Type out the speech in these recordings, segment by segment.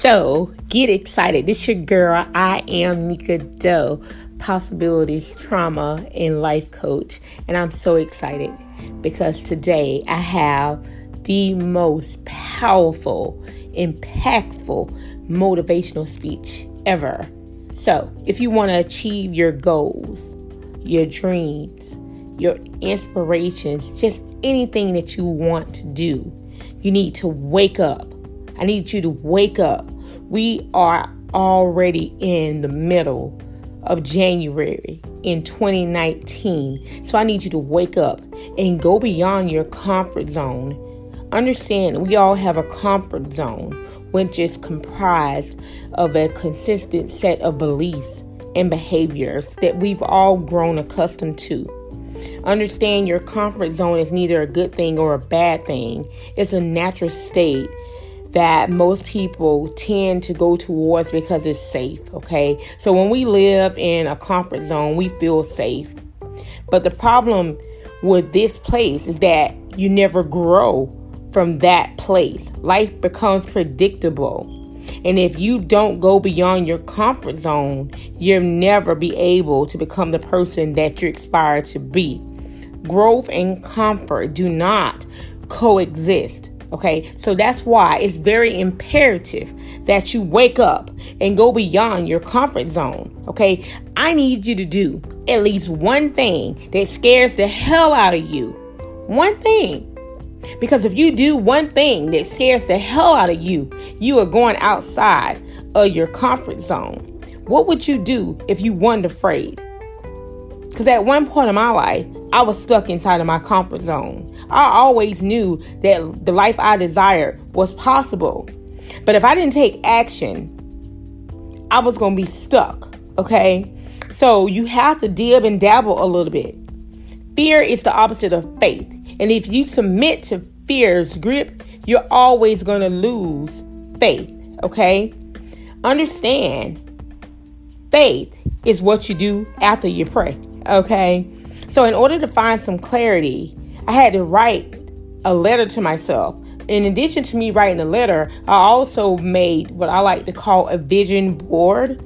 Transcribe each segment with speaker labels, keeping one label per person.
Speaker 1: So get excited. This is your girl. I am Neka Doe, possibilities, trauma, and life coach. And I'm so excited because today I have the most powerful, impactful, motivational speech ever. So if you want to achieve your goals, your dreams, your inspirations, just anything that you want to do, you need to wake up I need you to wake up. We are already in the middle of January in 2019. So I need you to wake up and go beyond your comfort zone. Understand, we all have a comfort zone, which is comprised of a consistent set of beliefs and behaviors that we've all grown accustomed to. Understand your comfort zone is neither a good thing or a bad thing, it's a natural state that most people tend to go towards because it's safe, okay? So when we live in a comfort zone, we feel safe. But the problem with this place is that you never grow from that place. Life becomes predictable. And if you don't go beyond your comfort zone, you'll never be able to become the person that you aspire to be. Growth and comfort do not coexist. Okay, so that's why it's very imperative that you wake up and go beyond your comfort zone. Okay, I need you to do at least one thing that scares the hell out of you. One thing. Because if you do one thing that scares the hell out of you, you are going outside of your comfort zone. What would you do if you weren't afraid? Because at one point in my life, I was stuck inside of my comfort zone. I always knew that the life I desired was possible. But if I didn't take action, I was going to be stuck. Okay? So you have to dib and dabble a little bit. Fear is the opposite of faith. And if you submit to fear's grip, you're always going to lose faith. Okay? Understand faith is what you do after you pray. Okay? So, in order to find some clarity, I had to write a letter to myself. In addition to me writing a letter, I also made what I like to call a vision board.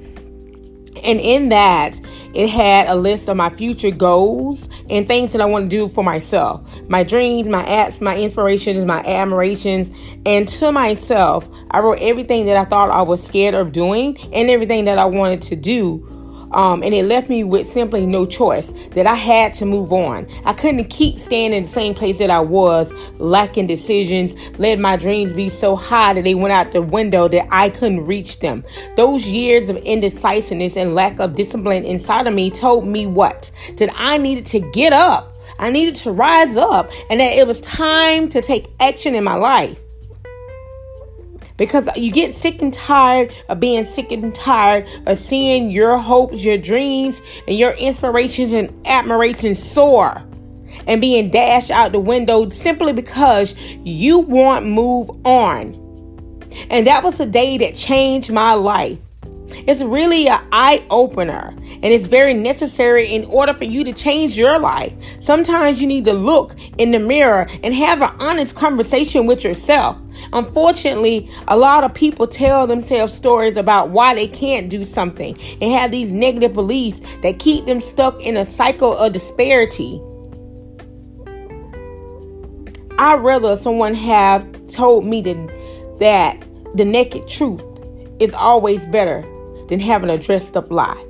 Speaker 1: And in that, it had a list of my future goals and things that I want to do for myself my dreams, my apps, my inspirations, my admirations. And to myself, I wrote everything that I thought I was scared of doing and everything that I wanted to do um, and it left me with simply no choice that I had to move on. I couldn't keep staying in the same place that I was, lacking decisions, let my dreams be so high that they went out the window that I couldn't reach them. Those years of indecisiveness and lack of discipline inside of me told me what? That I needed to get up. I needed to rise up and that it was time to take action in my life because you get sick and tired of being sick and tired of seeing your hopes, your dreams, and your inspirations and admirations soar and being dashed out the window simply because you want move on. And that was a day that changed my life. It's really an eye opener and it's very necessary in order for you to change your life. Sometimes you need to look in the mirror and have an honest conversation with yourself. Unfortunately, a lot of people tell themselves stories about why they can't do something and have these negative beliefs that keep them stuck in a cycle of disparity. I'd rather someone have told me that, that the naked truth is always better than having a dressed up lie.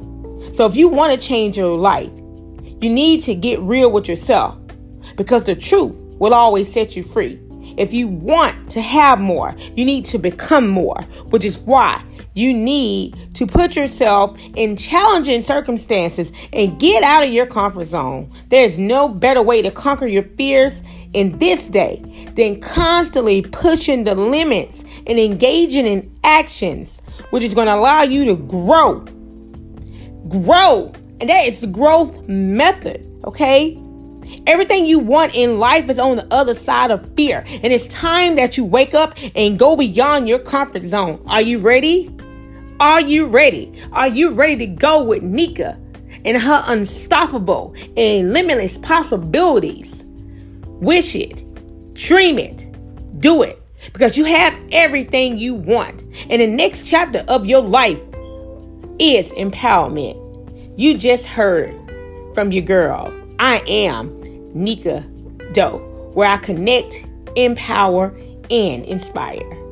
Speaker 1: So if you want to change your life, you need to get real with yourself because the truth will always set you free. If you want to have more, you need to become more, which is why you need to put yourself in challenging circumstances and get out of your comfort zone. There's no better way to conquer your fears in this day than constantly pushing the limits and engaging in actions, which is going to allow you to grow. Grow. And that is the growth method, okay? Everything you want in life is on the other side of fear. And it's time that you wake up and go beyond your comfort zone. Are you ready? Are you ready? Are you ready to go with Neka and her unstoppable and limitless possibilities? Wish it, dream it, do it because you have everything you want. And the next chapter of your life is empowerment. You just heard from your girl. I am Neka Doe, where I connect, empower, and inspire.